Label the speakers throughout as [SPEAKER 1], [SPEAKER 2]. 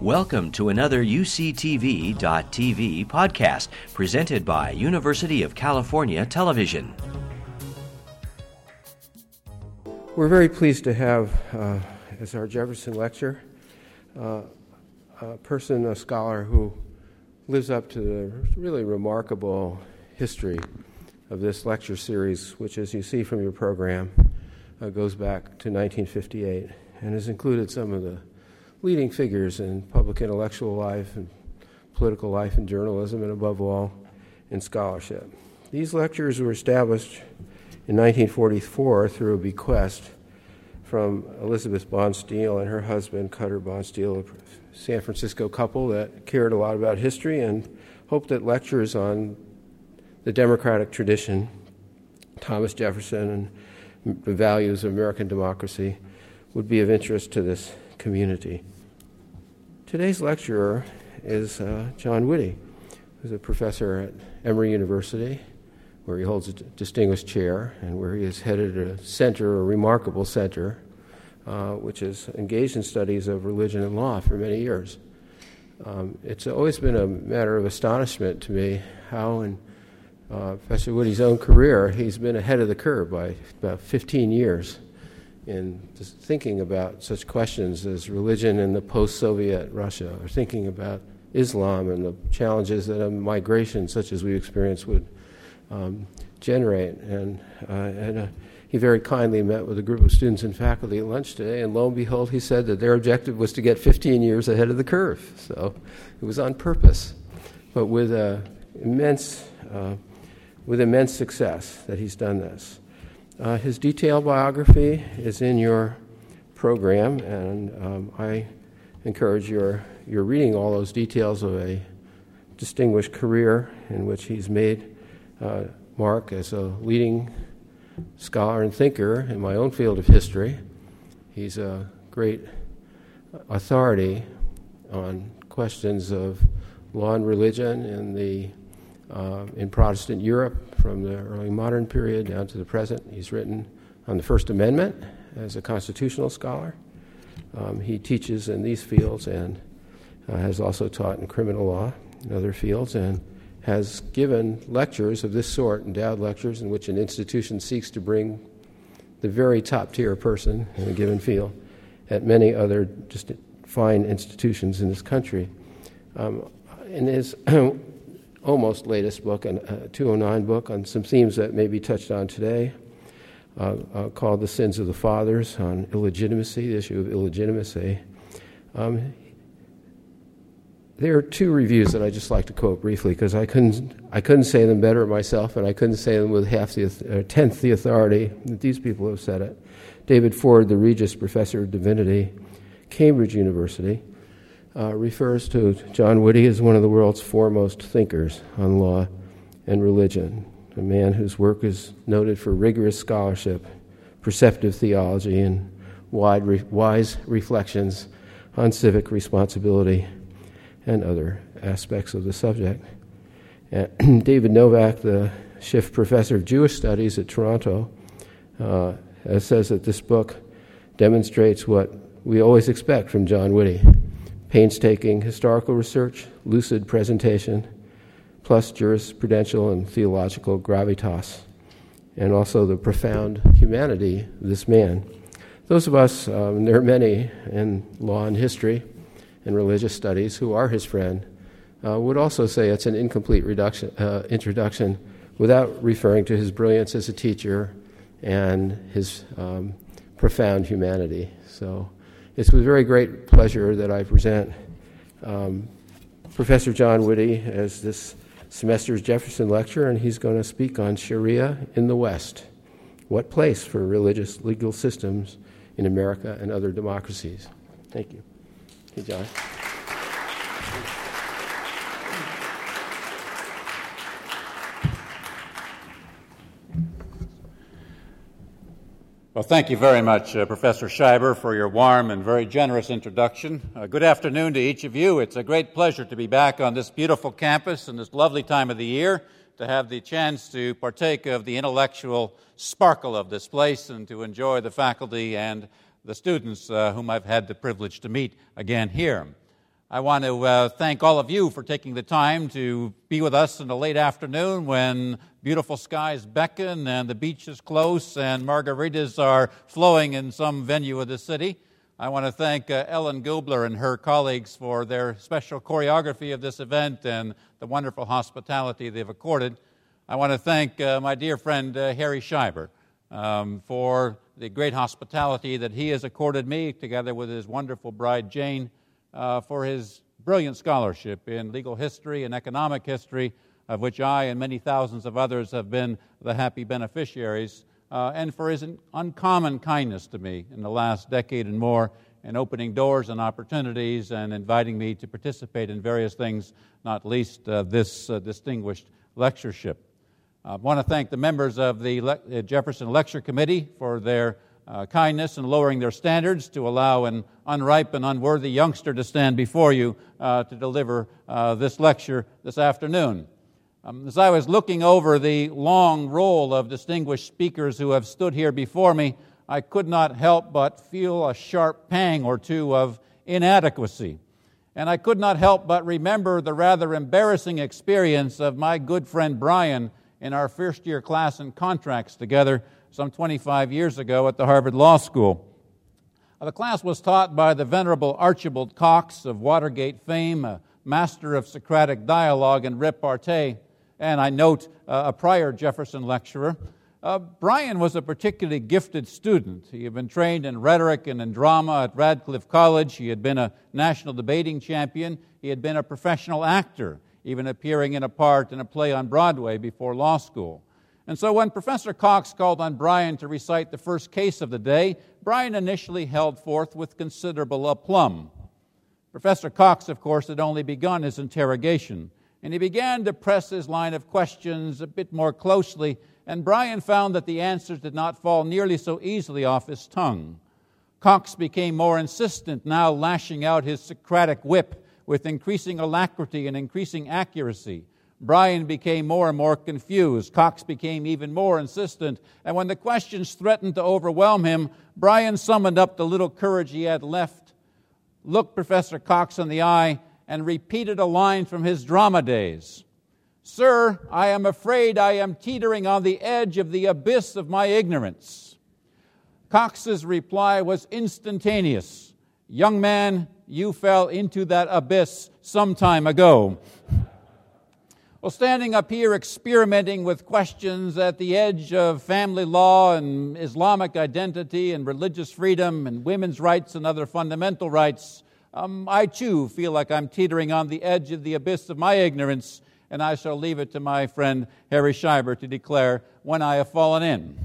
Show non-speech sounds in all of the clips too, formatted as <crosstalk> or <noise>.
[SPEAKER 1] Welcome to another UCTV.tv podcast presented by University of California Television.
[SPEAKER 2] We're very pleased to have uh, as our Jefferson lecture uh, a person, a scholar who lives up to the really remarkable history of this lecture series, which, as you see from your program, uh, goes back to 1958 and has included some of the leading figures in public intellectual life and political life and journalism, and above all, in scholarship. These lectures were established in 1944 through a bequest from Elizabeth Bonestell and her husband, Cutler Bonestell, a San Francisco couple that cared a lot about history and hoped that lectures on the democratic tradition, Thomas Jefferson, and the values of American democracy would be of interest to this community. Today's lecturer is uh, John Witte, who's a professor at Emory University, where he holds a distinguished chair and where he has headed a center, a remarkable center, uh, which is engaged in studies of religion and law for many years. Um, it's always been a matter of astonishment to me how, in uh, Professor Witte's own career, he's been ahead of the curve by about 15 years in thinking about such questions as religion in the post Soviet Russia, or thinking about Islam and the challenges that a migration such as we experience would um, generate. And, uh, and uh, he very kindly met with a group of students and faculty at lunch today, and lo and behold, he said that their objective was to get 15 years ahead of the curve. So it was on purpose, but with uh, immense, uh, with immense success that he's done this. Uh, his detailed biography is in your program, and um, I encourage your, your reading all those details of a distinguished career in which he's made uh, mark as a leading scholar and thinker in my own field of history. He's a great authority on questions of law and religion in the uh, in Protestant Europe from the early modern period down to the present. He's written on the First Amendment as a constitutional scholar. Um, he teaches in these fields and uh, has also taught in criminal law and other fields and has given lectures of this sort, endowed lectures, in which an institution seeks to bring the very top tier person in a given field at many other just fine institutions in this country. Um, in his <clears throat> almost latest book, a uh, 209 book, on some themes that may be touched on today, uh, uh, called The Sins of the Fathers on illegitimacy, the issue of illegitimacy. Um, there are two reviews that I just like to quote briefly because I couldn't, I couldn't say them better myself, and I couldn't say them with half the uh, tenth the authority that these people have said it. David Ford, the Regius Professor of Divinity, Cambridge University, uh, refers to John Witte as one of the world's foremost thinkers on law and religion, a man whose work is noted for rigorous scholarship, perceptive theology, and wide re- wise reflections on civic responsibility and other aspects of the subject. And <clears throat> David Novak, the Shiff Professor of Jewish Studies at Toronto, uh, says that this book demonstrates what we always expect from John Witte painstaking historical research, lucid presentation, plus jurisprudential and theological gravitas, and also the profound humanity of this man. Those of us, um, there are many in law and history and religious studies who are his friend, uh, would also say it's an incomplete reduction, uh, introduction without referring to his brilliance as a teacher and his um, profound humanity. So it's with very great pleasure that I present um, Professor John Witte as this semester's Jefferson Lecture, and he's going to speak on Sharia in the West. What place for religious legal systems in America and other democracies? Thank you. Hey, John.
[SPEAKER 3] Well, thank you very much, uh, Professor Scheiber, for your warm and very generous introduction. Uh, good afternoon to each of you. It's a great pleasure to be back on this beautiful campus in this lovely time of the year, to have the chance to partake of the intellectual sparkle of this place and to enjoy the faculty and the students uh, whom I've had the privilege to meet again here. I want to uh, thank all of you for taking the time to be with us in the late afternoon when beautiful skies beckon and the beach is close and margaritas are flowing in some venue of the city. I want to thank uh, Ellen Gubler and her colleagues for their special choreography of this event and the wonderful hospitality they've accorded. I want to thank uh, my dear friend uh, Harry Scheiber um, for the great hospitality that he has accorded me, together with his wonderful bride Jane uh, for his brilliant scholarship in legal history and economic history, of which I and many thousands of others have been the happy beneficiaries, uh, and for his uncommon kindness to me in the last decade and more in opening doors and opportunities and inviting me to participate in various things, not least uh, this uh, distinguished lectureship. I want to thank the members of the Le- uh, Jefferson Lecture Committee for their uh, kindness and lowering their standards to allow an unripe and unworthy youngster to stand before you uh, to deliver this lecture this afternoon. Um, as I was looking over the long roll of distinguished speakers who have stood here before me, I could not help but feel a sharp pang or two of inadequacy. And I could not help but remember the rather embarrassing experience of my good friend Brian in our first year class in contracts together some 25 years ago at the Harvard Law School. The class was taught by the Venerable Archibald Cox of Watergate fame, a master of Socratic dialogue and repartee, and I note uh, a prior Jefferson lecturer. Uh, Brian was a particularly gifted student. He had been trained in rhetoric and in drama at Radcliffe College. He had been a national debating champion. He had been a professional actor, even appearing in a part in a play on Broadway before law school. And so when Professor Cox called on Brian to recite the first case of the day, Brian initially held forth with considerable aplomb. Professor Cox, of course, had only begun his interrogation, and he began to press his line of questions a bit more closely, and Brian found that the answers did not fall nearly so easily off his tongue. Cox became more insistent, now lashing out his Socratic whip with increasing alacrity and increasing accuracy. Brian became more and more confused. Cox became even more insistent. And when the questions threatened to overwhelm him, Brian summoned up the little courage he had left, looked Professor Cox in the eye, and repeated a line from his drama days Sir, I am afraid I am teetering on the edge of the abyss of my ignorance. Cox's reply was instantaneous Young man, you fell into that abyss some time ago. Well, standing up here experimenting with questions at the edge of family law and Islamic identity and religious freedom and women's rights and other fundamental rights, um, I too feel like I'm teetering on the edge of the abyss of my ignorance, and I shall leave it to my friend Harry Scheiber to declare when I have fallen in.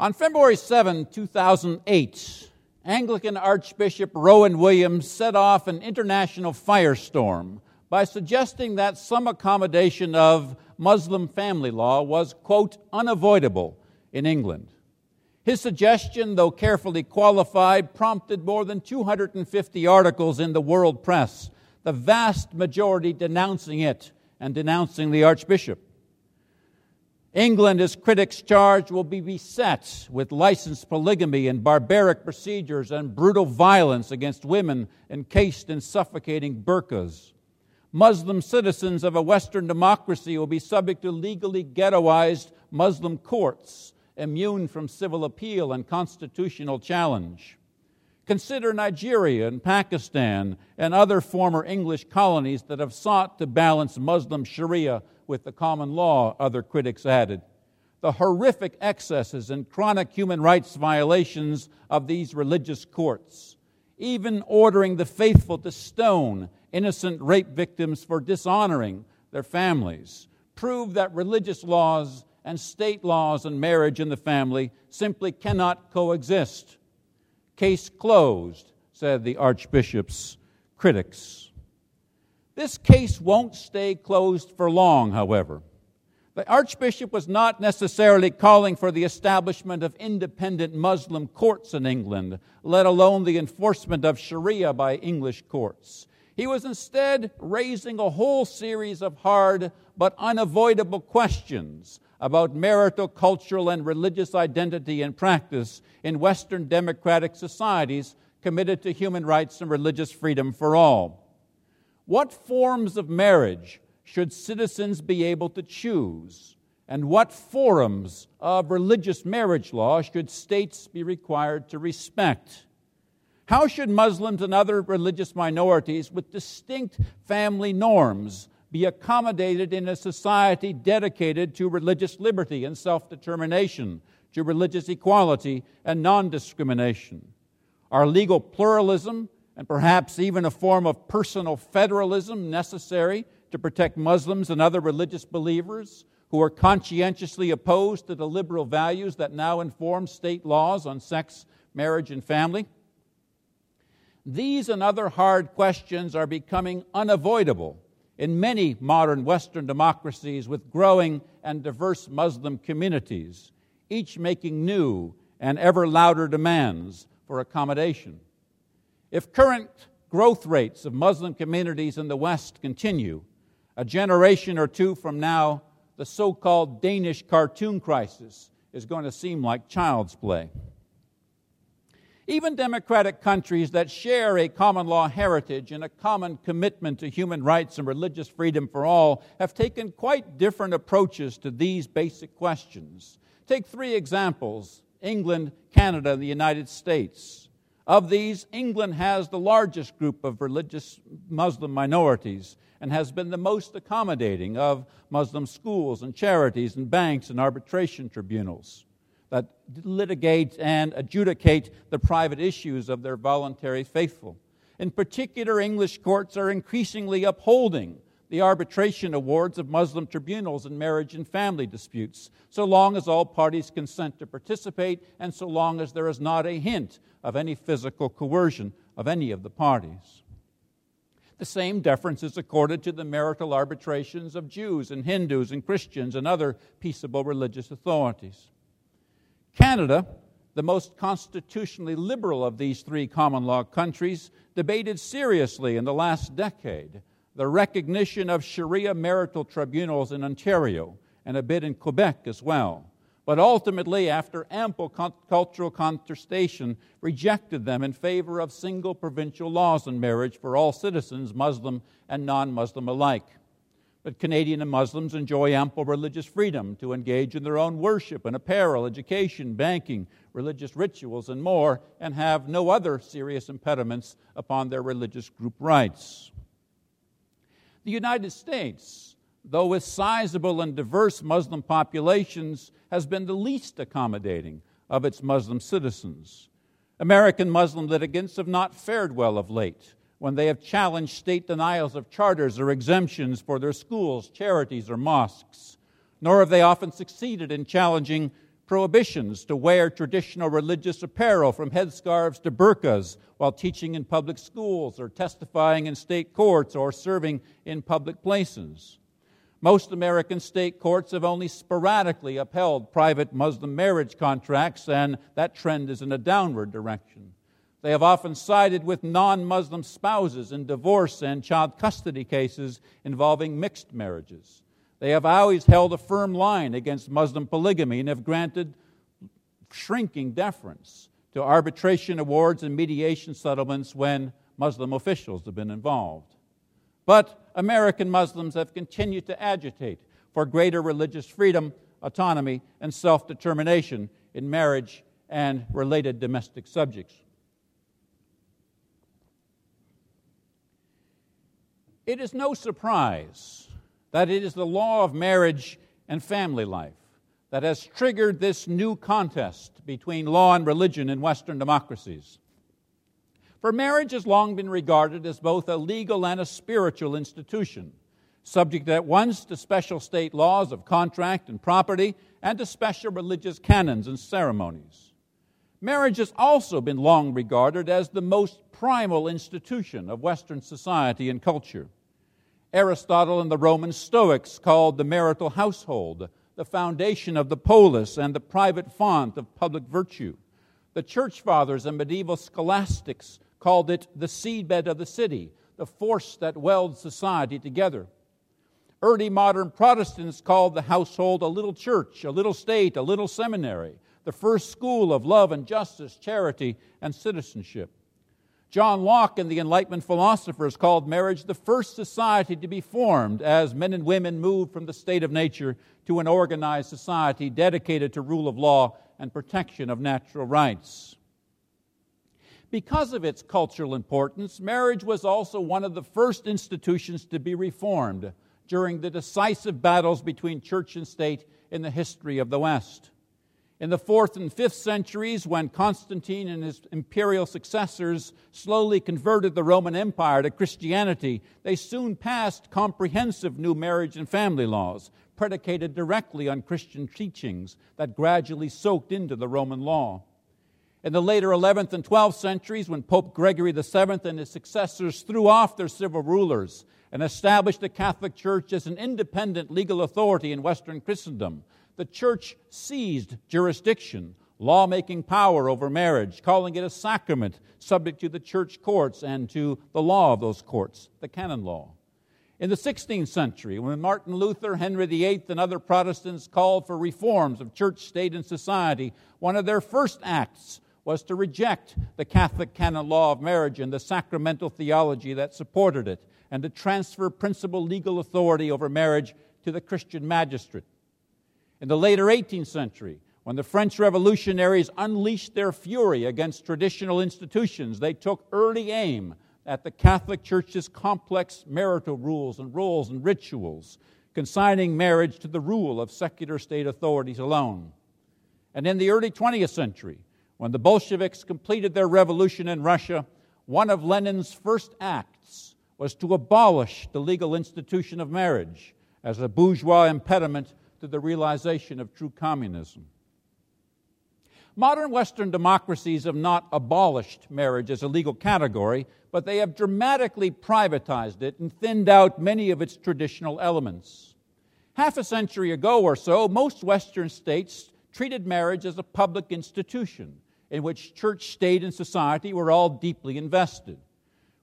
[SPEAKER 3] On February 7, 2008, Anglican Archbishop Rowan Williams set off an international firestorm by suggesting that some accommodation of Muslim family law was, quote, unavoidable in England. His suggestion, though carefully qualified, prompted more than 250 articles in the world press, the vast majority denouncing it and denouncing the Archbishop. England, as critics charge, will be beset with licensed polygamy and barbaric procedures and brutal violence against women encased in suffocating burqas. Muslim citizens of a Western democracy will be subject to legally ghettoized Muslim courts, immune from civil appeal and constitutional challenge. Consider Nigeria and Pakistan and other former English colonies that have sought to balance Muslim Sharia with the common law, other critics added. The horrific excesses and chronic human rights violations of these religious courts, even ordering the faithful to stone innocent rape victims for dishonoring their families, prove that religious laws and state laws and marriage in the family simply cannot coexist. Case closed, said the Archbishop's critics. This case won't stay closed for long, however. The Archbishop was not necessarily calling for the establishment of independent Muslim courts in England, let alone the enforcement of Sharia by English courts. He was instead raising a whole series of hard but unavoidable questions about marital, cultural, and religious identity and practice in Western democratic societies committed to human rights and religious freedom for all. What forms of marriage should citizens be able to choose? And what forms of religious marriage law should states be required to respect? How should Muslims and other religious minorities with distinct family norms be accommodated in a society dedicated to religious liberty and self determination, to religious equality and non discrimination? Are legal pluralism and perhaps even a form of personal federalism necessary to protect Muslims and other religious believers who are conscientiously opposed to the liberal values that now inform state laws on sex, marriage, and family? These and other hard questions are becoming unavoidable in many modern Western democracies with growing and diverse Muslim communities, each making new and ever louder demands for accommodation. If current growth rates of Muslim communities in the West continue, a generation or two from now, the so called Danish cartoon crisis is going to seem like child's play. Even democratic countries that share a common law heritage and a common commitment to human rights and religious freedom for all have taken quite different approaches to these basic questions. Take three examples England, Canada, and the United States. Of these, England has the largest group of religious Muslim minorities and has been the most accommodating of Muslim schools and charities and banks and arbitration tribunals that litigate and adjudicate the private issues of their voluntary faithful. In particular, English courts are increasingly upholding the arbitration awards of Muslim tribunals in marriage and family disputes, so long as all parties consent to participate and so long as there is not a hint of any physical coercion of any of the parties. The same deference is accorded to the marital arbitrations of Jews and Hindus and Christians and other peaceable religious authorities. Canada, the most constitutionally liberal of these three common law countries, debated seriously in the last decade the recognition of Sharia marital tribunals in Ontario and a bit in Quebec as well. But ultimately, after ample cultural contestation, rejected them in favor of single provincial laws on marriage for all citizens, Muslim and non Muslim alike. But Canadian and Muslims enjoy ample religious freedom to engage in their own worship and apparel, education, banking, religious rituals, and more, and have no other serious impediments upon their religious group rights. The United States, though with sizable and diverse Muslim populations, has been the least accommodating of its Muslim citizens. American Muslim litigants have not fared well of late when they have challenged state denials of charters or exemptions for their schools, charities, or mosques. Nor have they often succeeded in challenging prohibitions to wear traditional religious apparel from headscarves to burqas while teaching in public schools or testifying in state courts or serving in public places. Most American state courts have only sporadically upheld private Muslim marriage contracts, and that trend is in a downward direction. They have often sided with non Muslim spouses in divorce and child custody cases involving mixed marriages. They have always held a firm line against Muslim polygamy and have granted shrinking deference to arbitration awards and mediation settlements when Muslim officials have been involved. But American Muslims have continued to agitate for greater religious freedom, autonomy, and self determination in marriage and related domestic subjects. It is no surprise that it is the law of marriage and family life that has triggered this new contest between law and religion in Western democracies. For marriage has long been regarded as both a legal and a spiritual institution, subject at once to special state laws of contract and property and to special religious canons and ceremonies. Marriage has also been long regarded as the most primal institution of Western society and culture. Aristotle and the Roman Stoics called the marital household the foundation of the polis and the private font of public virtue. The church fathers and medieval scholastics called it the seedbed of the city, the force that welds society together. Early modern Protestants called the household a little church, a little state, a little seminary, the first school of love and justice, charity, and citizenship. John Locke and the Enlightenment philosophers called marriage the first society to be formed as men and women moved from the state of nature to an organized society dedicated to rule of law and protection of natural rights. Because of its cultural importance, marriage was also one of the first institutions to be reformed during the decisive battles between church and state in the history of the West. In the fourth and fifth centuries, when Constantine and his imperial successors slowly converted the Roman Empire to Christianity, they soon passed comprehensive new marriage and family laws, predicated directly on Christian teachings that gradually soaked into the Roman law. In the later 11th and 12th centuries, when Pope Gregory VII and his successors threw off their civil rulers and established the Catholic Church as an independent legal authority in Western Christendom, the church seized jurisdiction, lawmaking power over marriage, calling it a sacrament subject to the church courts and to the law of those courts, the canon law. In the 16th century, when Martin Luther, Henry VIII, and other Protestants called for reforms of church, state, and society, one of their first acts was to reject the Catholic canon law of marriage and the sacramental theology that supported it, and to transfer principal legal authority over marriage to the Christian magistrate. In the later 18th century, when the French revolutionaries unleashed their fury against traditional institutions, they took early aim at the Catholic Church's complex marital rules and roles and rituals, consigning marriage to the rule of secular state authorities alone. And in the early 20th century, when the Bolsheviks completed their revolution in Russia, one of Lenin's first acts was to abolish the legal institution of marriage as a bourgeois impediment to the realization of true communism. Modern Western democracies have not abolished marriage as a legal category, but they have dramatically privatized it and thinned out many of its traditional elements. Half a century ago or so, most Western states treated marriage as a public institution in which church, state, and society were all deeply invested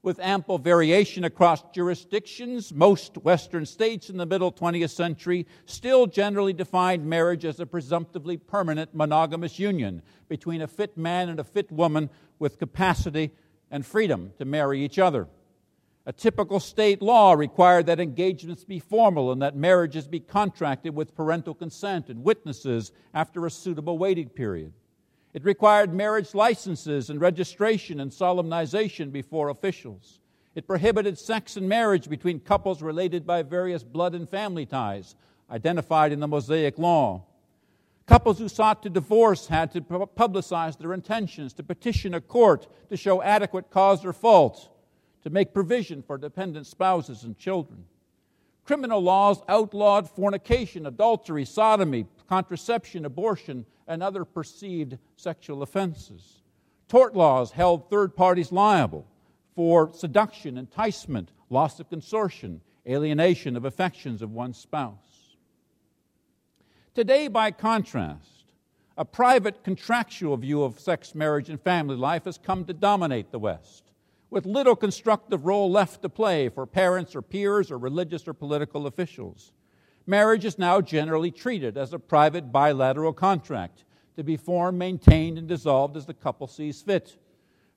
[SPEAKER 3] with ample variation across jurisdictions, most Western states in the middle 20th century still generally defined marriage as a presumptively permanent monogamous union between a fit man and a fit woman with capacity and freedom to marry each other. A typical state law required that engagements be formal and that marriages be contracted with parental consent and witnesses after a suitable waiting period. It required marriage licenses and registration and solemnization before officials. It prohibited sex and marriage between couples related by various blood and family ties identified in the Mosaic Law. Couples who sought to divorce had to publicize their intentions, to petition a court to show adequate cause or fault, to make provision for dependent spouses and children. Criminal laws outlawed fornication, adultery, sodomy, contraception, abortion, and other perceived sexual offenses. Tort laws held third parties liable for seduction, enticement, loss of consortium, alienation of affections of one's spouse. Today, by contrast, a private contractual view of sex, marriage, and family life has come to dominate the West, with little constructive role left to play for parents or peers or religious or political officials. Marriage is now generally treated as a private bilateral contract to be formed, maintained, and dissolved as the couple sees fit.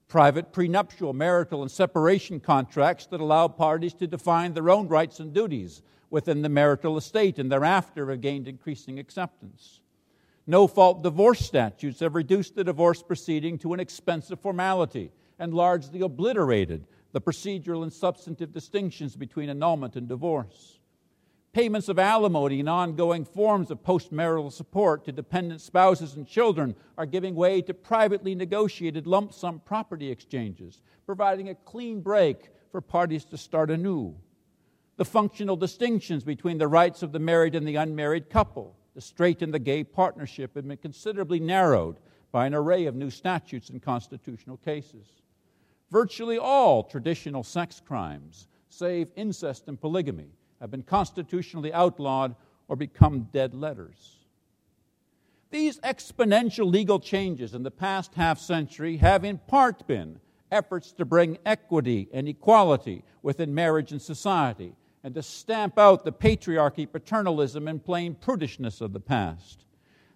[SPEAKER 3] Private prenuptial, marital, and separation contracts that allow parties to define their own rights and duties within the marital estate and thereafter have gained increasing acceptance. No fault divorce statutes have reduced the divorce proceeding to an expensive formality and largely obliterated the procedural and substantive distinctions between annulment and divorce. Payments of alimony and ongoing forms of postmarital support to dependent spouses and children are giving way to privately negotiated lump sum property exchanges, providing a clean break for parties to start anew. The functional distinctions between the rights of the married and the unmarried couple, the straight and the gay partnership, have been considerably narrowed by an array of new statutes and constitutional cases. Virtually all traditional sex crimes, save incest and polygamy, have been constitutionally outlawed or become dead letters. These exponential legal changes in the past half century have in part been efforts to bring equity and equality within marriage and society and to stamp out the patriarchy, paternalism, and plain prudishness of the past.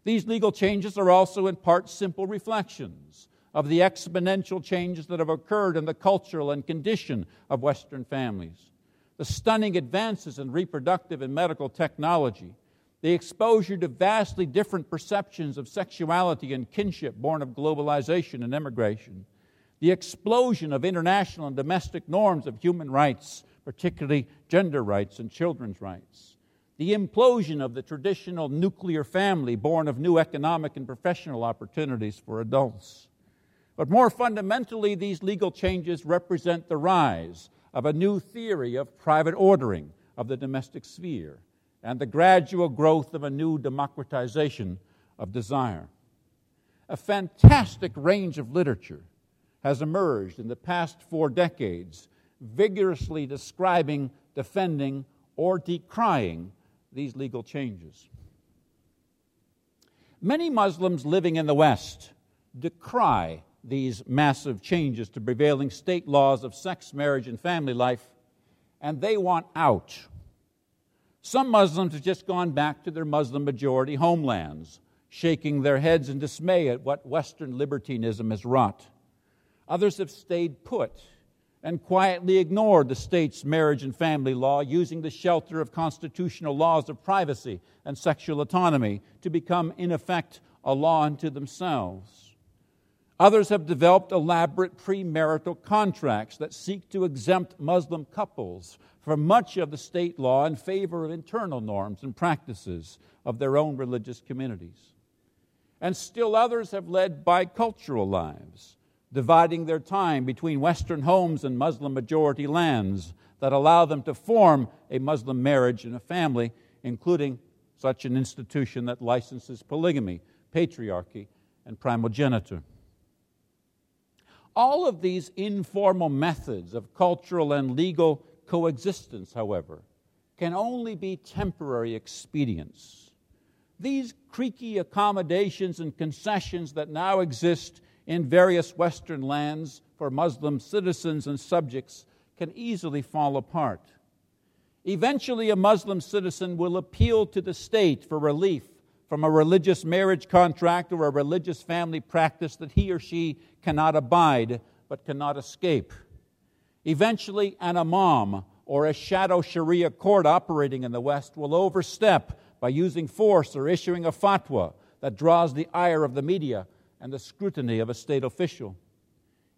[SPEAKER 3] These legal changes are also in part simple reflections of the exponential changes that have occurred in the cultural and condition of Western families, the stunning advances in reproductive and medical technology, the exposure to vastly different perceptions of sexuality and kinship born of globalization and immigration, the explosion of international and domestic norms of human rights, particularly gender rights and children's rights, the implosion of the traditional nuclear family born of new economic and professional opportunities for adults. But more fundamentally, these legal changes represent the rise of a new theory of private ordering of the domestic sphere and the gradual growth of a new democratization of desire. A fantastic range of literature has emerged in the past four decades, vigorously describing, defending, or decrying these legal changes. Many Muslims living in the West decry these massive changes to prevailing state laws of sex, marriage, and family life, and they want out. Some Muslims have just gone back to their Muslim majority homelands, shaking their heads in dismay at what Western libertinism has wrought. Others have stayed put and quietly ignored the state's marriage and family law, using the shelter of constitutional laws of privacy and sexual autonomy to become, in effect, a law unto themselves. Others have developed elaborate premarital contracts that seek to exempt Muslim couples from much of the state law in favor of internal norms and practices of their own religious communities. And still others have led bicultural lives, dividing their time between Western homes and Muslim majority lands that allow them to form a Muslim marriage and a family, including such an institution that licenses polygamy, patriarchy, and primogeniture. All of these informal methods of cultural and legal coexistence, however, can only be temporary expedients. These creaky accommodations and concessions that now exist in various Western lands for Muslim citizens and subjects can easily fall apart. Eventually, a Muslim citizen will appeal to the state for relief from a religious marriage contract or a religious family practice that he or she cannot abide but cannot escape. Eventually, an imam or a shadow Sharia court operating in the West will overstep by using force or issuing a fatwa that draws the ire of the media and the scrutiny of a state official.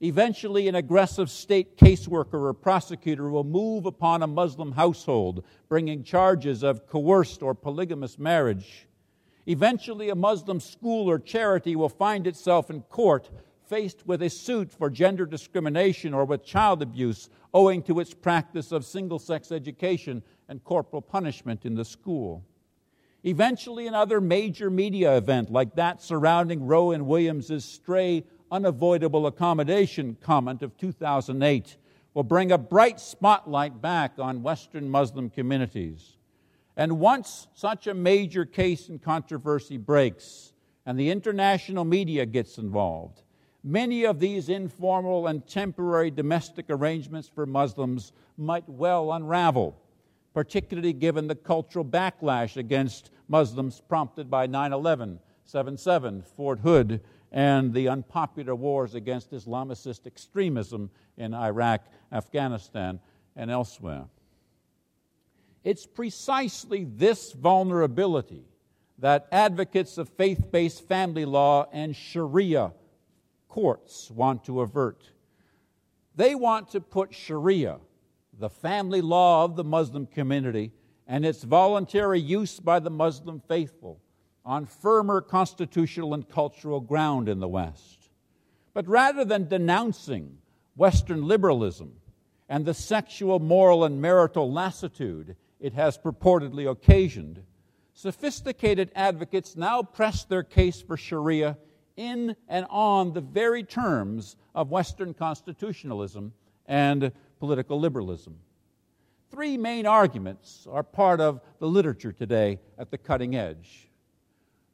[SPEAKER 3] Eventually, an aggressive state caseworker or prosecutor will move upon a Muslim household, bringing charges of coerced or polygamous marriage. Eventually, a Muslim school or charity will find itself in court faced with a suit for gender discrimination or with child abuse owing to its practice of single sex education and corporal punishment in the school. Eventually, another major media event like that surrounding Rowan Williams' stray, unavoidable accommodation comment of 2008 will bring a bright spotlight back on Western Muslim communities. And once such a major case and controversy breaks and the international media gets involved, Many of these informal and temporary domestic arrangements for Muslims might well unravel, particularly given the cultural backlash against Muslims prompted by 9 11, 7 7, Fort Hood, and the unpopular wars against Islamicist extremism in Iraq, Afghanistan, and elsewhere. It's precisely this vulnerability that advocates of faith based family law and Sharia courts want to avert. They want to put Sharia, the family law of the Muslim community, and its voluntary use by the Muslim faithful on firmer constitutional and cultural ground in the West. But rather than denouncing Western liberalism and the sexual, moral, and marital lassitude it has purportedly occasioned, sophisticated advocates now press their case for Sharia in and on the very terms of Western constitutionalism and political liberalism. Three main arguments are part of the literature today at the cutting edge.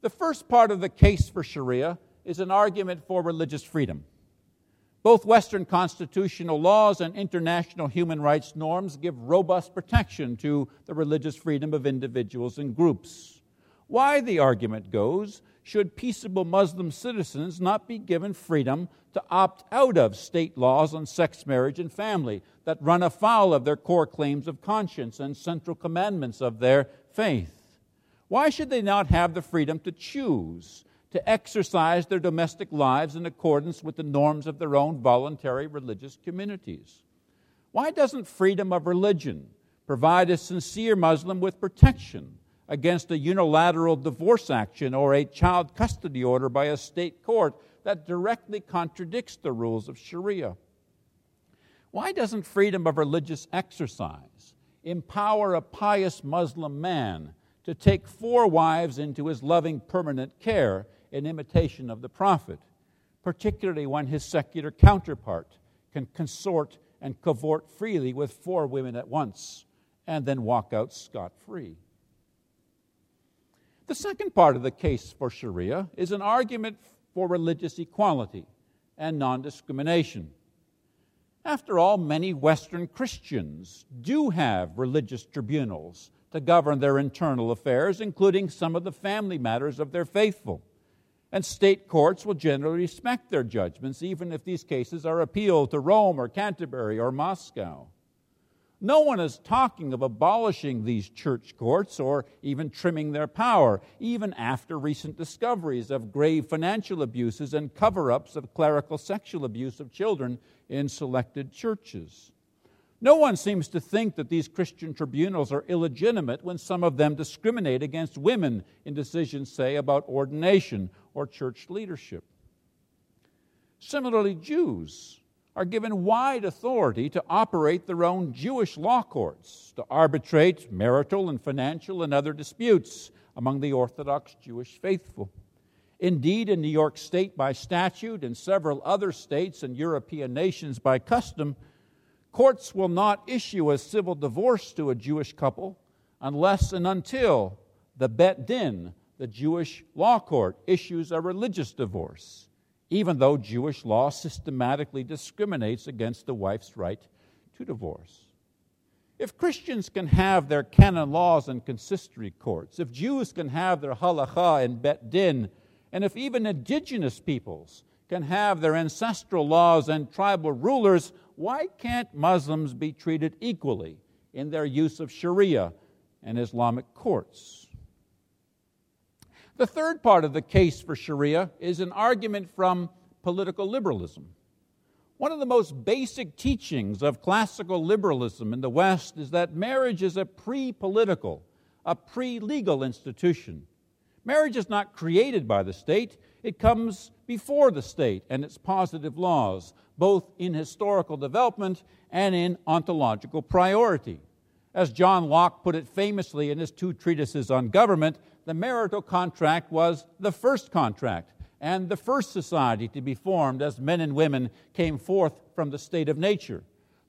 [SPEAKER 3] The first part of the case for Sharia is an argument for religious freedom. Both Western constitutional laws and international human rights norms give robust protection to the religious freedom of individuals and groups. Why, the argument goes, should peaceable Muslim citizens not be given freedom to opt out of state laws on sex, marriage, and family that run afoul of their core claims of conscience and central commandments of their faith? Why should they not have the freedom to choose to exercise their domestic lives in accordance with the norms of their own voluntary religious communities? Why doesn't freedom of religion provide a sincere Muslim with protection against a unilateral divorce action or a child custody order by a state court that directly contradicts the rules of Sharia? Why doesn't freedom of religious exercise empower a pious Muslim man to take four wives into his loving permanent care in imitation of the prophet, particularly when his secular counterpart can consort and cavort freely with four women at once and then walk out scot free. The second part of the case for Sharia is an argument for religious equality and non discrimination. After all, many Western Christians do have religious tribunals to govern their internal affairs, including some of the family matters of their faithful. And state courts will generally respect their judgments, even if these cases are appealed to Rome or Canterbury or Moscow. No one is talking of abolishing these church courts or even trimming their power, even after recent discoveries of grave financial abuses and cover ups of clerical sexual abuse of children in selected churches. No one seems to think that these Christian tribunals are illegitimate when some of them discriminate against women in decisions, say, about ordination or church leadership. Similarly, Jews are given wide authority to operate their own Jewish law courts, to arbitrate marital and financial and other disputes among the Orthodox Jewish faithful. Indeed, in New York State by statute and several other states and European nations by custom, Courts will not issue a civil divorce to a Jewish couple unless and until the Bet Din, the Jewish law court, issues a religious divorce, even though Jewish law systematically discriminates against the wife's right to divorce. If Christians can have their canon laws and consistory courts, if Jews can have their halacha and bet din, and if even indigenous peoples can have their ancestral laws and tribal rulers, why can't Muslims be treated equally in their use of Sharia and Islamic courts? The third part of the case for Sharia is an argument from political liberalism. One of the most basic teachings of classical liberalism in the West is that marriage is a pre political, a pre legal institution. Marriage is not created by the state, it comes before the state and its positive laws, both in historical development and in ontological priority. As John Locke put it famously in his two treatises on government, the marital contract was the first contract and the first society to be formed as men and women came forth from the state of nature.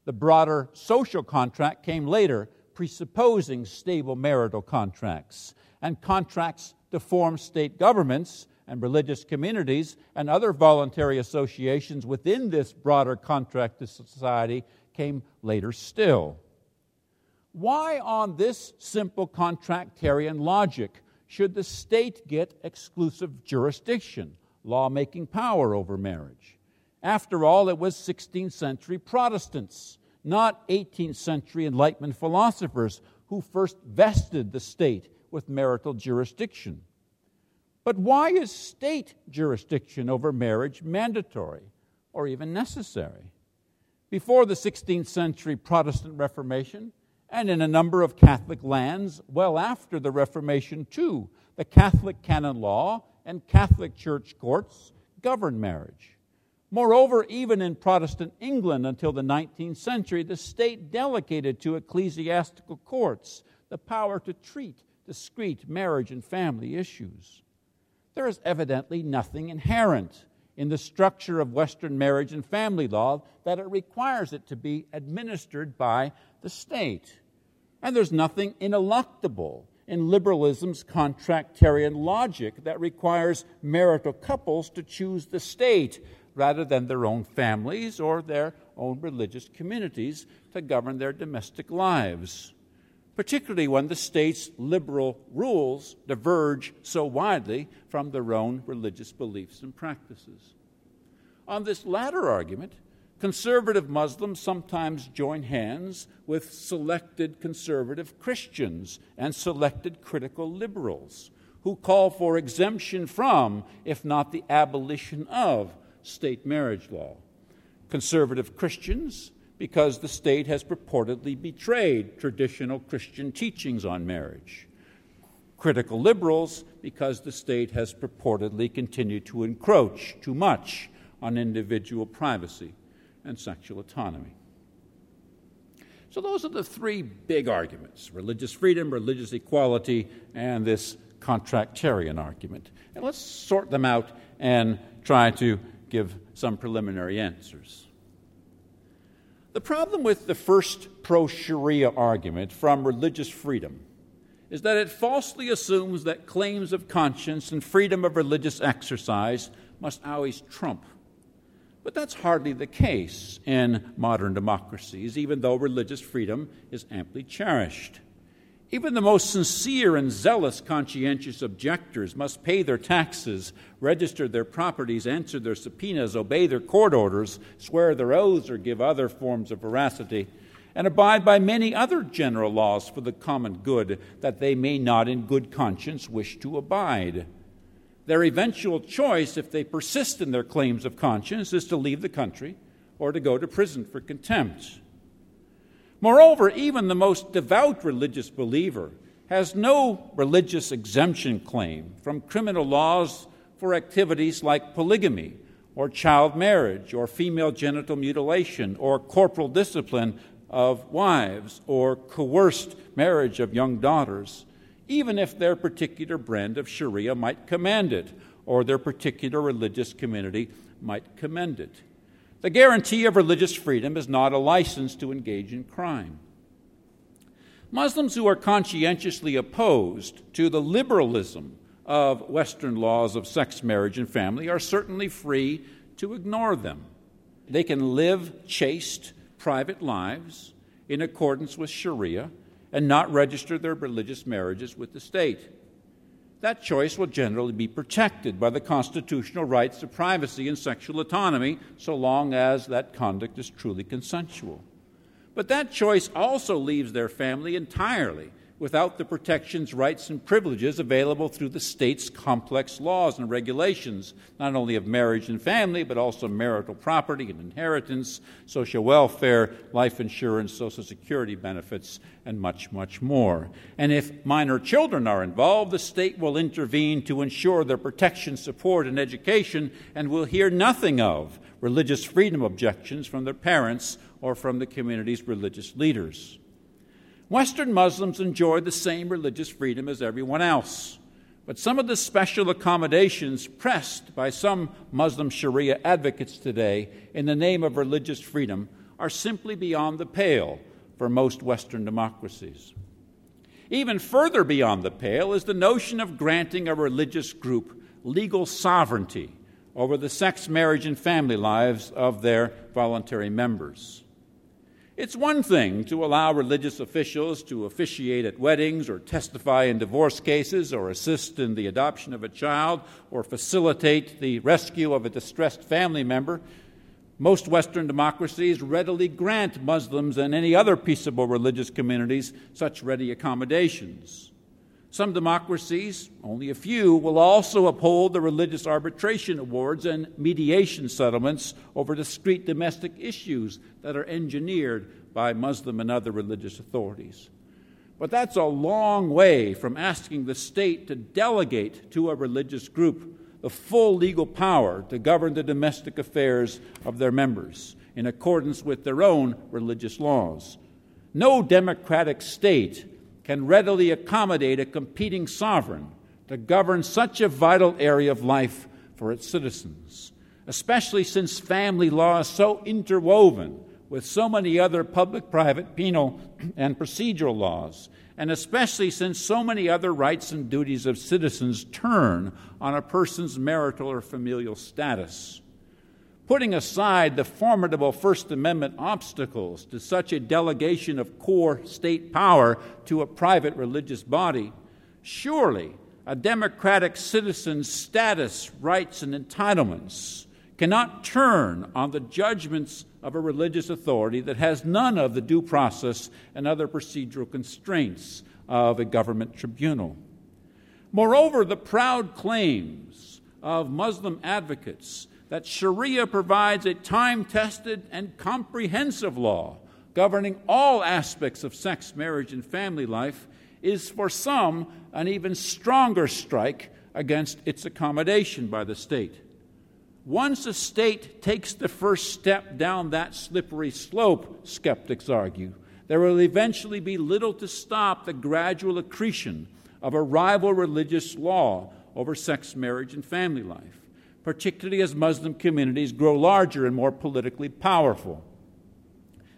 [SPEAKER 3] The broader social contract came later, presupposing stable marital contracts and contracts to form state governments and religious communities and other voluntary associations within this broader contract to society came later still. Why, on this simple contractarian logic, should the state get exclusive jurisdiction, lawmaking power over marriage? After all, it was 16th century Protestants, not 18th century Enlightenment philosophers, who first vested the state with marital jurisdiction. But why is state jurisdiction over marriage mandatory or even necessary? Before the 16th century Protestant Reformation, and in a number of Catholic lands well after the Reformation, too, the Catholic canon law and Catholic church courts govern marriage. Moreover, even in Protestant England until the 19th century, the state delegated to ecclesiastical courts the power to treat discrete marriage and family issues there is evidently nothing inherent in the structure of Western marriage and family law that it requires it to be administered by the state. And there's nothing ineluctable in liberalism's contractarian logic that requires marital couples to choose the state rather than their own families or their own religious communities to govern their domestic lives. particularly when the state's liberal rules diverge so widely from their own religious beliefs and practices. On this latter argument, conservative Muslims sometimes join hands with selected conservative Christians and selected critical liberals who call for exemption from, if not the abolition of, state marriage law. Conservative Christians because the state has purportedly betrayed traditional Christian teachings on marriage. Critical liberals, because the state has purportedly continued to encroach too much on individual privacy and sexual autonomy. So, those are the three big arguments religious freedom, religious equality, and this contractarian argument. And let's sort them out and try to give some preliminary answers. The problem with the first pro Sharia argument from religious freedom is that it falsely assumes that claims of conscience and freedom of religious exercise must always trump. But that's hardly the case in modern democracies, even though religious freedom is amply cherished. Even the most sincere and zealous conscientious objectors must pay their taxes, register their properties, answer their subpoenas, obey their court orders, swear their oaths, or give other forms of veracity, and abide by many other general laws for the common good that they may not in good conscience wish to abide. Their eventual choice, if they persist in their claims of conscience, is to leave the country or to go to prison for contempt. Moreover, even the most devout religious believer has no religious exemption claim from criminal laws for activities like polygamy or child marriage or female genital mutilation or corporal discipline of wives or coerced marriage of young daughters, even if their particular brand of Sharia might command it or their particular religious community might commend it. The guarantee of religious freedom is not a license to engage in crime. Muslims who are conscientiously opposed to the liberalism of Western laws of sex, marriage, and family are certainly free to ignore them. They can live chaste, private lives in accordance with Sharia and not register their religious marriages with the state that choice will generally be protected by the constitutional rights to privacy and sexual autonomy so long as that conduct is truly consensual. But that choice also leaves their family entirely without the protections, rights, and privileges available through the state's complex laws and regulations, not only of marriage and family, but also marital property and inheritance, social welfare, life insurance, social security benefits, and much, much more. And if minor children are involved, the state will intervene to ensure their protection, support, and education, and will hear nothing of religious freedom objections from their parents or from the community's religious leaders. Western Muslims enjoy the same religious freedom as everyone else. But some of the special accommodations pressed by some Muslim Sharia advocates today in the name of religious freedom are simply beyond the pale for most Western democracies. Even further beyond the pale is the notion of granting a religious group legal sovereignty over the sex, marriage, and family lives of their voluntary members. It's one thing to allow religious officials to officiate at weddings or testify in divorce cases or assist in the adoption of a child or facilitate the rescue of a distressed family member. Most Western democracies readily grant Muslims and any other peaceable religious communities such ready accommodations. Some democracies, only a few, will also uphold the religious arbitration awards and mediation settlements over discrete domestic issues that are engineered by Muslim and other religious authorities. But that's a long way from asking the state to delegate to a religious group the full legal power to govern the domestic affairs of their members in accordance with their own religious laws. No democratic state can readily accommodate a competing sovereign to govern such a vital area of life for its citizens, especially since family law is so interwoven with so many other public, private, penal, <clears throat> and procedural laws, and especially since so many other rights and duties of citizens turn on a person's marital or familial status. Putting aside the formidable First Amendment obstacles to such a delegation of core state power to a private religious body, surely a democratic citizen's status, rights, and entitlements cannot turn on the judgments of a religious authority that has none of the due process and other procedural constraints of a government tribunal. Moreover, the proud claims of Muslim advocates that Sharia provides a time tested and comprehensive law governing all aspects of sex, marriage, and family life is for some an even stronger strike against its accommodation by the state. Once a state takes the first step down that slippery slope, skeptics argue, there will eventually be little to stop the gradual accretion of a rival religious law over sex, marriage, and family life particularly as Muslim communities grow larger and more politically powerful.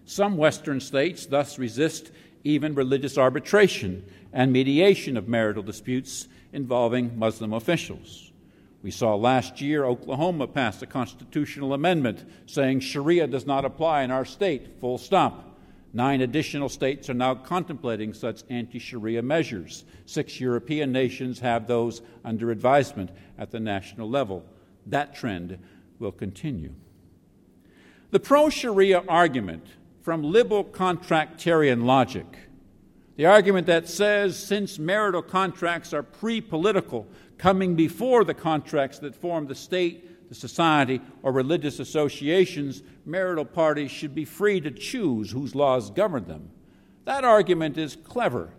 [SPEAKER 3] Some Western states thus resist even religious arbitration and mediation of marital disputes involving Muslim officials. We saw last year Oklahoma pass a constitutional amendment saying Sharia does not apply in our state, full stop. Nine additional states are now contemplating such anti Sharia measures. Six European nations have those under advisement at the national level that trend will continue. The pro Sharia argument from liberal contractarian logic, the argument that says since marital contracts are pre political, coming before the contracts that form the state, the society, or religious associations, marital parties should be free to choose whose laws govern them. That argument is clever,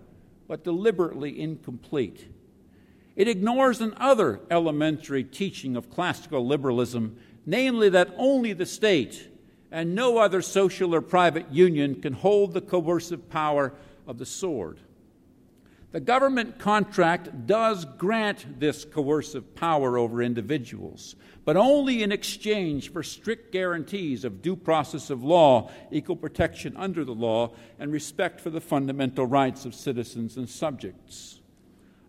[SPEAKER 3] but deliberately incomplete. It ignores another elementary teaching of classical liberalism, namely that only the state and no other social or private union can hold the coercive power of the sword. The government contract does grant this coercive power over individuals, but only in exchange for strict guarantees of due process of law, equal protection under the law, and respect for the fundamental rights of citizens and subjects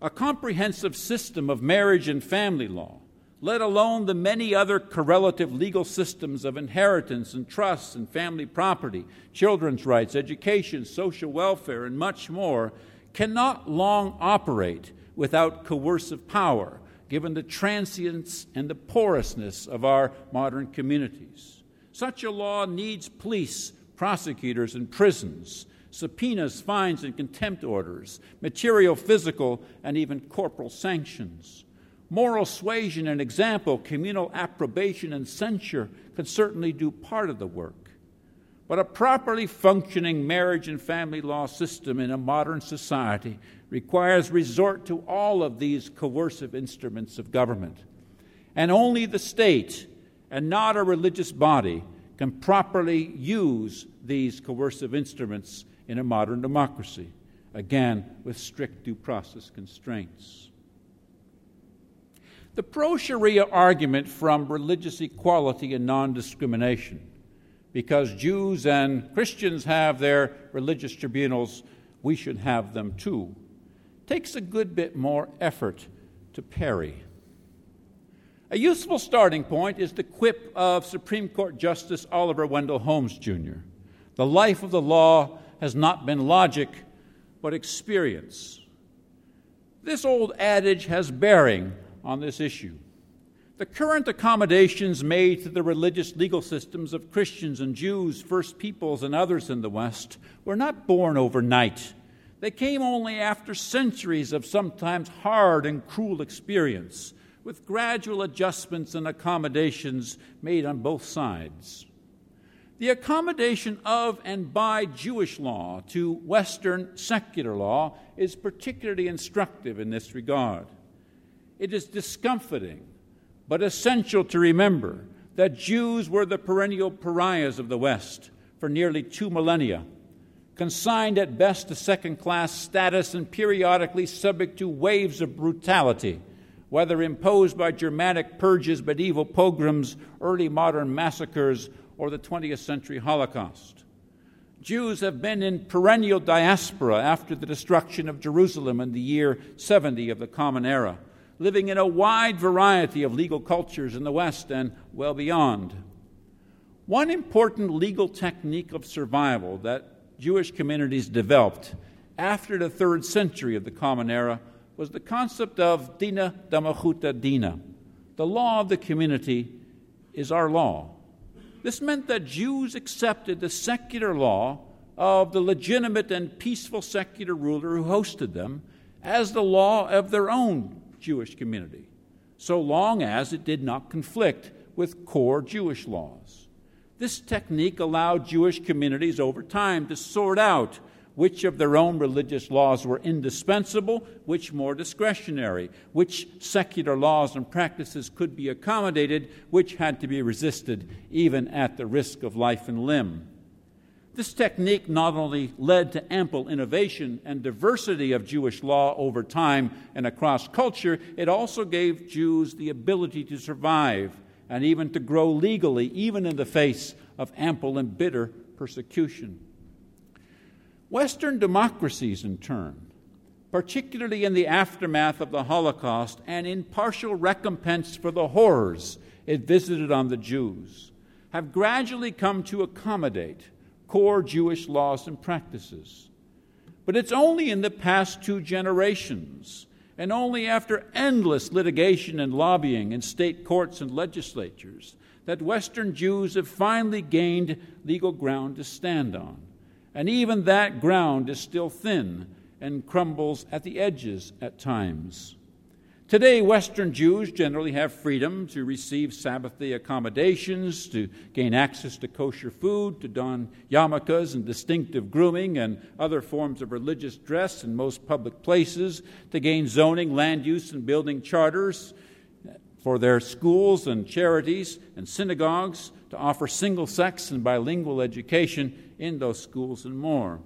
[SPEAKER 3] a comprehensive system of marriage and family law, let alone the many other correlative legal systems of inheritance and trusts and family property, children's rights, education, social welfare, and much more, cannot long operate without coercive power, given the transience and the porousness of our modern communities. Such a law needs police, prosecutors, and prisons subpoenas, fines, and contempt orders, material, physical, and even corporal sanctions. Moral suasion and example, communal approbation, and censure can certainly do part of the work. But a properly functioning marriage and family law system in a modern society requires resort to all of these coercive instruments of government. And only the state, and not a religious body, can properly use these coercive instruments in a modern democracy, again, with strict due process constraints. The pro Sharia argument from religious equality and non discrimination, because Jews and Christians have their religious tribunals, we should have them too, takes a good bit more effort to parry. A useful starting point is the quip of Supreme Court Justice Oliver Wendell Holmes, Jr. The life of the law has not been logic, but experience. This old adage has bearing on this issue. The current accommodations made to the religious legal systems of Christians and Jews, First Peoples, and others in the West were not born overnight. They came only after centuries of sometimes hard and cruel experience, with gradual adjustments and accommodations made on both sides. The accommodation of and by Jewish law to Western secular law is particularly instructive in this regard. It is discomforting, but essential to remember that Jews were the perennial pariahs of the West for nearly two millennia, consigned at best to second class status and periodically subject to waves of brutality, whether imposed by Germanic purges, medieval pogroms, early modern massacres, or the 20th century Holocaust. Jews have been in perennial diaspora after the destruction of Jerusalem in the year 70 of the Common Era, living in a wide variety of legal cultures in the West and well beyond. One important legal technique of survival that Jewish communities developed after the third century of the Common Era was the concept of dina d'malchuta dina. The law of the community is our law. This meant that Jews accepted the secular law of the legitimate and peaceful secular ruler who hosted them as the law of their own Jewish community, so long as it did not conflict with core Jewish laws. This technique allowed Jewish communities over time to sort out which of their own religious laws were indispensable, which more discretionary, which secular laws and practices could be accommodated, which had to be resisted, even at the risk of life and limb. This technique not only led to ample innovation and diversity of Jewish law over time and across culture, it also gave Jews the ability to survive and even to grow legally, even in the face of ample and bitter persecution. Western democracies, in turn, particularly in the aftermath of the Holocaust and in partial recompense for the horrors it visited on the Jews, have gradually come to accommodate core Jewish laws and practices. But it's only in the past two generations, and only after endless litigation and lobbying in state courts and legislatures, that Western Jews have finally gained legal ground to stand on. And even that ground is still thin and crumbles at the edges at times. Today, Western Jews generally have freedom to receive Sabbath day accommodations, to gain access to kosher food, to don yarmulkes and distinctive grooming and other forms of religious dress in most public places, to gain zoning, land use, and building charters for their schools and charities and synagogues, to offer single sex and bilingual education in those schools and more.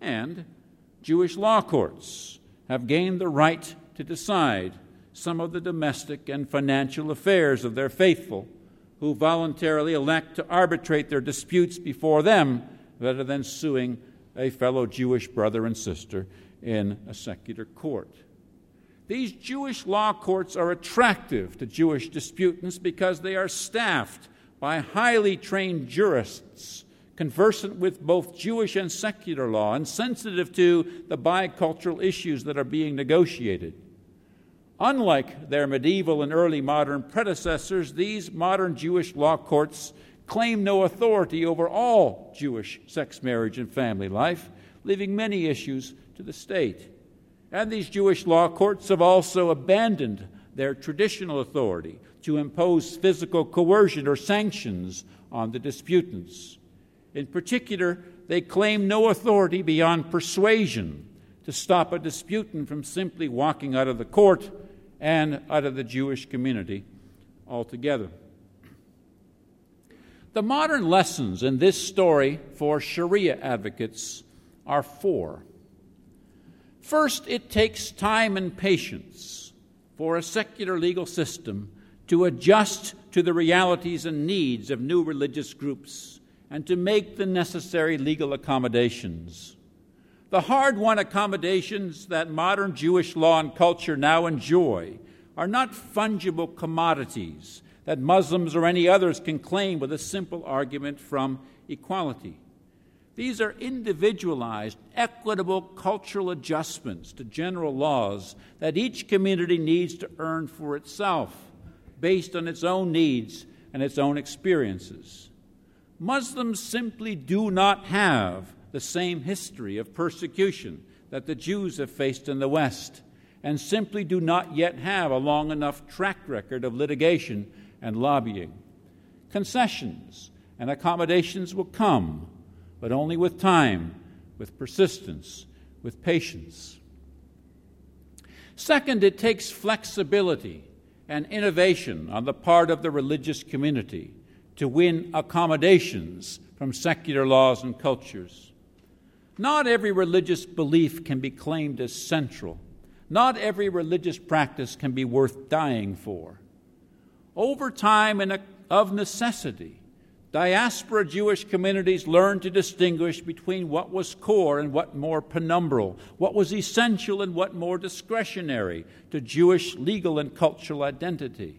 [SPEAKER 3] And Jewish law courts have gained the right to decide some of the domestic and financial affairs of their faithful, who voluntarily elect to arbitrate their disputes before them rather than suing a fellow Jewish brother and sister in a secular court. These Jewish law courts are attractive to Jewish disputants because they are staffed by highly trained jurists conversant with both Jewish and secular law and sensitive to the bicultural issues that are being negotiated. Unlike their medieval and early modern predecessors, these modern Jewish law courts claim no authority over all Jewish sex marriage and family life, leaving many issues to the state. And these Jewish law courts have also abandoned their traditional authority to impose physical coercion or sanctions on the disputants. In particular, they claim no authority beyond persuasion to stop a disputant from simply walking out of the court and out of the Jewish community altogether. The modern lessons in this story for Sharia advocates are four. First, it takes time and patience for a secular legal system to adjust to the realities and needs of new religious groups and to make the necessary legal accommodations. The hard won accommodations that modern Jewish law and culture now enjoy are not fungible commodities that Muslims or any others can claim with a simple argument from equality. These are individualized, equitable cultural adjustments to general laws that each community needs to earn for itself based on its own needs and its own experiences. Muslims simply do not have the same history of persecution that the Jews have faced in the West, and simply do not yet have a long enough track record of litigation and lobbying. Concessions and accommodations will come, but only with time, with persistence, with patience. Second, it takes flexibility and innovation on the part of the religious community to win accommodations from secular laws and cultures. Not every religious belief can be claimed as central. Not every religious practice can be worth dying for. Over time and of necessity, diaspora Jewish communities learned to distinguish between what was core and what more penumbral, what was essential and what more discretionary to Jewish legal and cultural identity.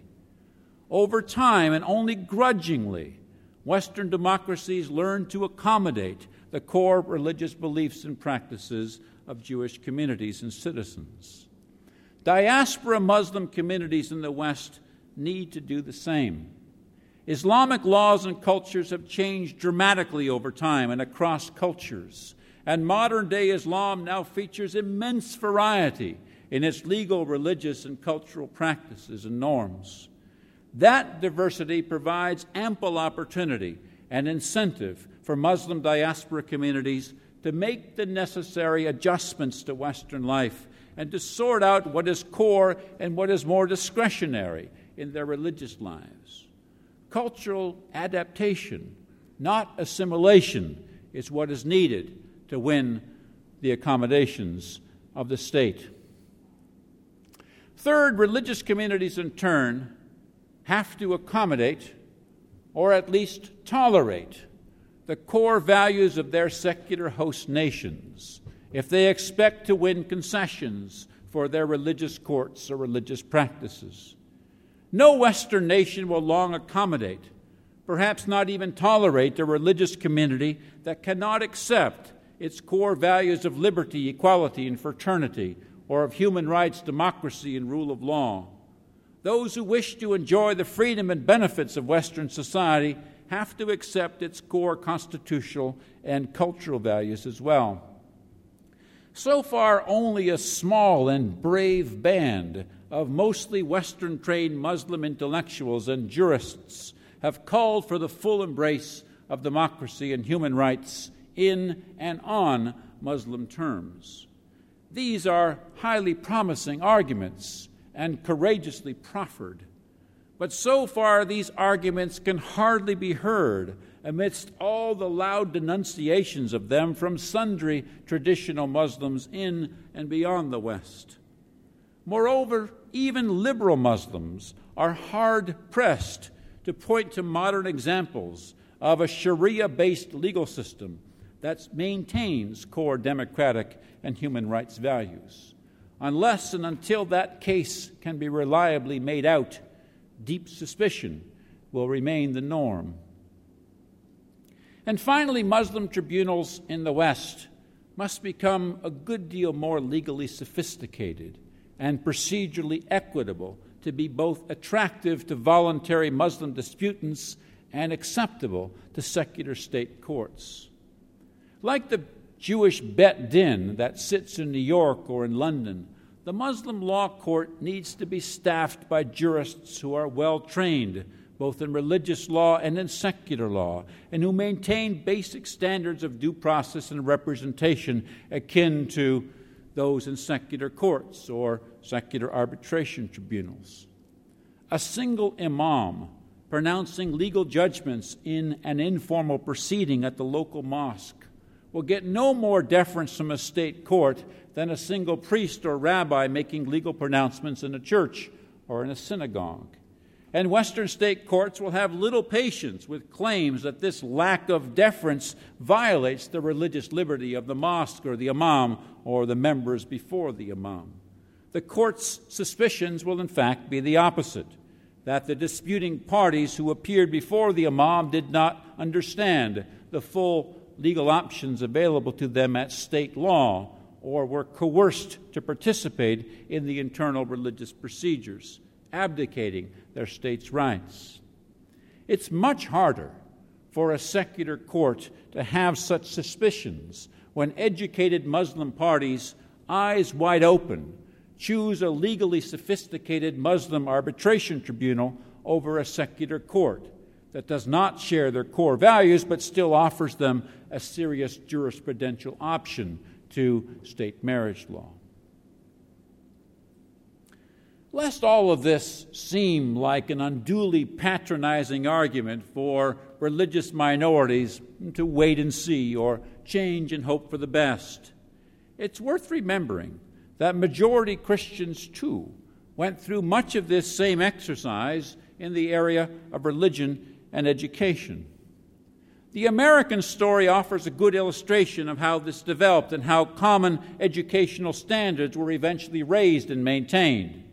[SPEAKER 3] Over time, and only grudgingly, Western democracies learned to accommodate the core religious beliefs and practices of Jewish communities and citizens. Diaspora Muslim communities in the West need to do the same. Islamic laws and cultures have changed dramatically over time and across cultures, and modern day Islam now features immense variety in its legal, religious, and cultural practices and norms. That diversity provides ample opportunity and incentive for Muslim diaspora communities to make the necessary adjustments to Western life and to sort out what is core and what is more discretionary in their religious lives. Cultural adaptation, not assimilation, is what is needed to win the accommodations of the state. Third, religious communities in turn have to accommodate or at least tolerate the core values of their secular host nations if they expect to win concessions for their religious courts or religious practices. No Western nation will long accommodate, perhaps not even tolerate, a religious community that cannot accept its core values of liberty, equality, and fraternity, or of human rights, democracy, and rule of law. Those who wish to enjoy the freedom and benefits of Western society have to accept its core constitutional and cultural values as well. So far, only a small and brave band of mostly Western trained Muslim intellectuals and jurists have called for the full embrace of democracy and human rights in and on Muslim terms. These are highly promising arguments and courageously proffered. But so far, these arguments can hardly be heard amidst all the loud denunciations of them from sundry traditional Muslims in and beyond the West. Moreover, even liberal Muslims are hard pressed to point to modern examples of a Sharia based legal system that maintains core democratic and human rights values. Unless and until that case can be reliably made out, deep suspicion will remain the norm. And finally, Muslim tribunals in the West must become a good deal more legally sophisticated and procedurally equitable to be both attractive to voluntary Muslim disputants and acceptable to secular state courts. Like the Jewish Bet Din that sits in New York or in London, the Muslim law court needs to be staffed by jurists who are well trained, both in religious law and in secular law, and who maintain basic standards of due process and representation akin to those in secular courts or secular arbitration tribunals. A single imam pronouncing legal judgments in an informal proceeding at the local mosque will get no more deference from a state court than a single priest or rabbi making legal pronouncements in a church or in a synagogue. And Western state courts will have little patience with claims that this lack of deference violates the religious liberty of the mosque or the imam or the members before the imam. The court's suspicions will, in fact, be the opposite that the disputing parties who appeared before the imam did not understand the full legal options available to them at state law or were coerced to participate in the internal religious procedures, abdicating their state's rights. It's much harder for a secular court to have such suspicions when educated Muslim parties, eyes wide open, choose a legally sophisticated Muslim arbitration tribunal over a secular court that does not share their core values but still offers them a serious jurisprudential option to state marriage law. Lest all of this seem like an unduly patronizing argument for religious minorities to wait and see or change and hope for the best, it's worth remembering that majority Christians too went through much of this same exercise in the area of religion and education. The American story offers a good illustration of how this developed and how common educational standards were eventually raised and maintained.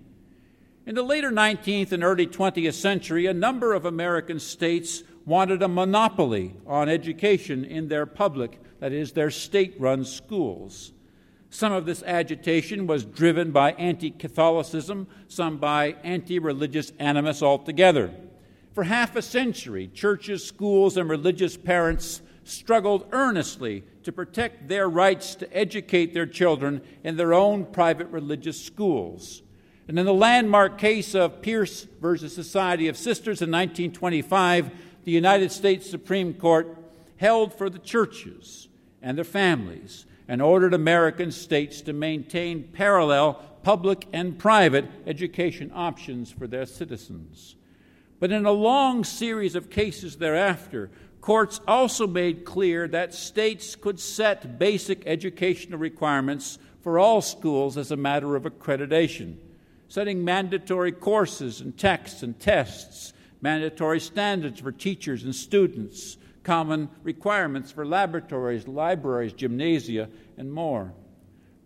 [SPEAKER 3] In the later 19th and early 20th century, a number of American states wanted a monopoly on education in their public, that is, their state run schools. Some of this agitation was driven by anti Catholicism, some by anti religious animus altogether. For half a century, churches, schools, and religious parents struggled earnestly to protect their rights to educate their children in their own private religious schools. And in the landmark case of Pierce versus Society of Sisters in 1925, the United States Supreme Court held for the churches and their families and ordered American states to maintain parallel public and private education options for their citizens. But in a long series of cases thereafter, courts also made clear that states could set basic educational requirements for all schools as a matter of accreditation, setting mandatory courses and texts and tests, mandatory standards for teachers and students, common requirements for laboratories, libraries, gymnasia, and more.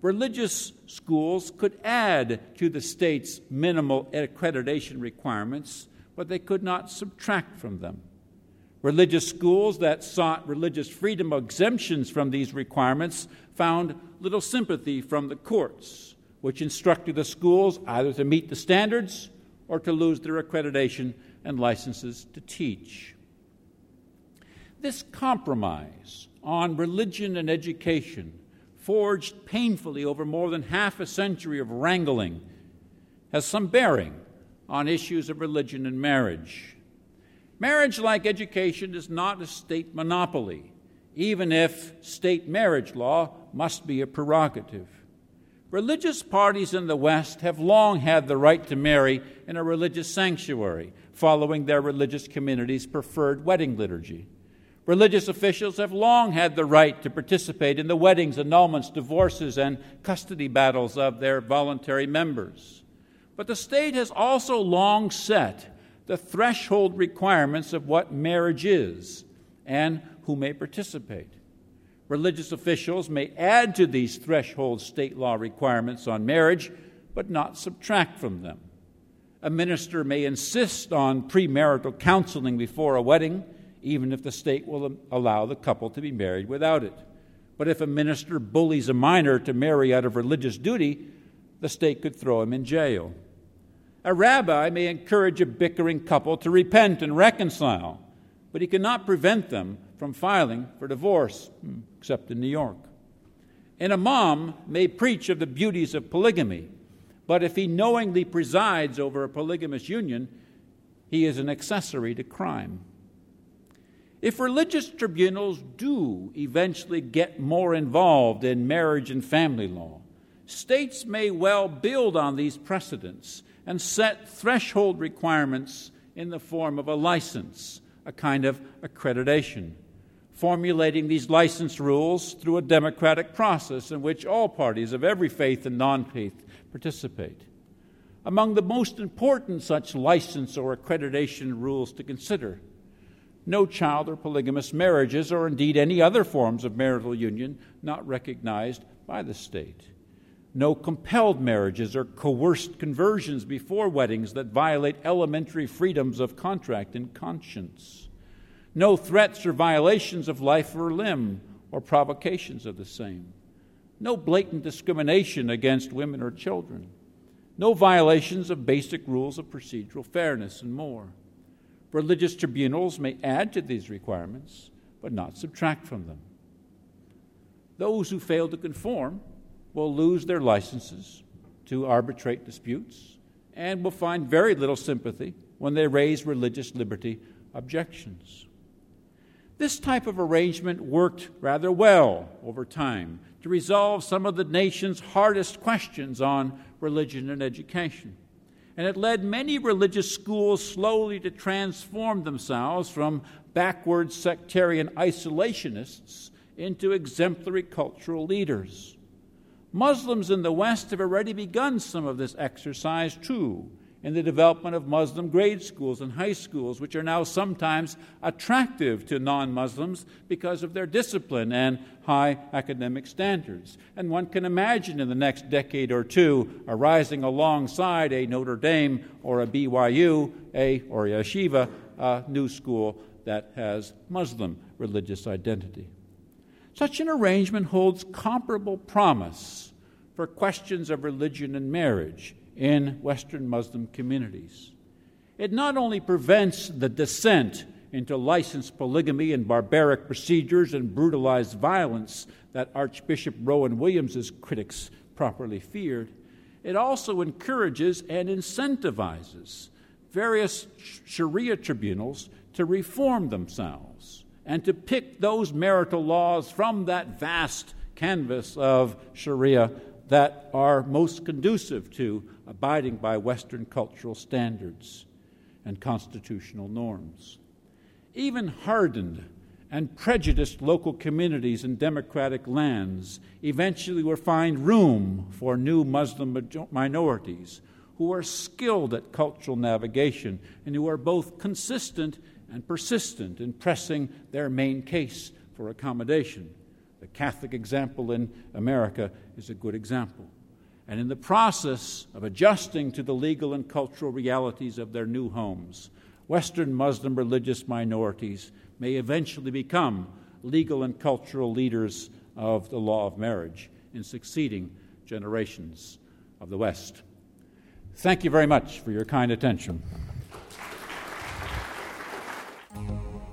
[SPEAKER 3] Religious schools could add to the state's minimal accreditation requirements, but they could not subtract from them. Religious schools that sought religious freedom exemptions from these requirements found little sympathy from the courts, which instructed the schools either to meet the standards or to lose their accreditation and licenses to teach. This compromise on religion and education, forged painfully over more than half a century of wrangling, has some bearing on issues of religion and marriage. Marriage, like education, is not a state monopoly, even if state marriage law must be a prerogative. Religious parties in the West have long had the right to marry in a religious sanctuary, following their religious community's preferred wedding liturgy. Religious officials have long had the right to participate in the weddings, annulments, divorces, and custody battles of their voluntary members. But the state has also long set the threshold requirements of what marriage is and who may participate. Religious officials may add to these threshold state law requirements on marriage, but not subtract from them. A minister may insist on premarital counseling before a wedding even if the state will allow the couple to be married without it. But if a minister bullies a minor to marry out of religious duty, the state could throw him in jail. A rabbi may encourage a bickering couple to repent and reconcile, but he cannot prevent them from filing for divorce, hmm, except in New York. An imam may preach of the beauties of polygamy, but if he knowingly presides over a polygamous union, he is an accessory to crime. If religious tribunals do eventually get more involved in marriage and family law, states may well build on these precedents and set threshold requirements in the form of a license, a kind of accreditation, formulating these license rules through a democratic process in which all parties of every faith and non faith participate. Among the most important such license or accreditation rules to consider no child or polygamous marriages, or indeed any other forms of marital union not recognized by the state. No compelled marriages or coerced conversions before weddings that violate elementary freedoms of contract and conscience. No threats or violations of life or limb or provocations of the same. No blatant discrimination against women or children. No violations of basic rules of procedural fairness, and more. Religious tribunals may add to these requirements, but not subtract from them. Those who fail to conform will lose their licenses to arbitrate disputes and will find very little sympathy when they raise religious liberty objections. This type of arrangement worked rather well over time to resolve some of the nation's hardest questions on religion and education and it led many religious schools slowly to transform themselves from backward sectarian isolationists into exemplary cultural leaders. Muslims in the West have already begun some of this exercise too in the development of Muslim grade schools and high schools, which are now sometimes attractive to non Muslims because of their discipline and high academic standards. And one can imagine in the next decade or two arising alongside a Notre Dame or a BYU, a, or a yeshiva, a new school that has Muslim religious identity. Such an arrangement holds comparable promise for questions of religion and marriage in Western Muslim communities. It not only prevents the descent into licensed polygamy and barbaric procedures and brutalized violence that Archbishop Rowan Williams's critics properly feared, it also encourages and incentivizes various Sharia tribunals to reform themselves and to pick those marital laws from that vast canvas of Sharia that are most conducive to abiding by Western cultural standards and constitutional norms. Even hardened and prejudiced local communities in democratic lands eventually will find room for new Muslim minorities who are skilled at cultural navigation and who are both consistent and persistent in pressing their main case for accommodation. The Catholic example in America is a good example. And in the process of adjusting to the legal and cultural realities of their new homes, Western Muslim religious minorities may eventually become legal and cultural leaders of the law of marriage in succeeding generations of the West. Thank you very much for your kind attention.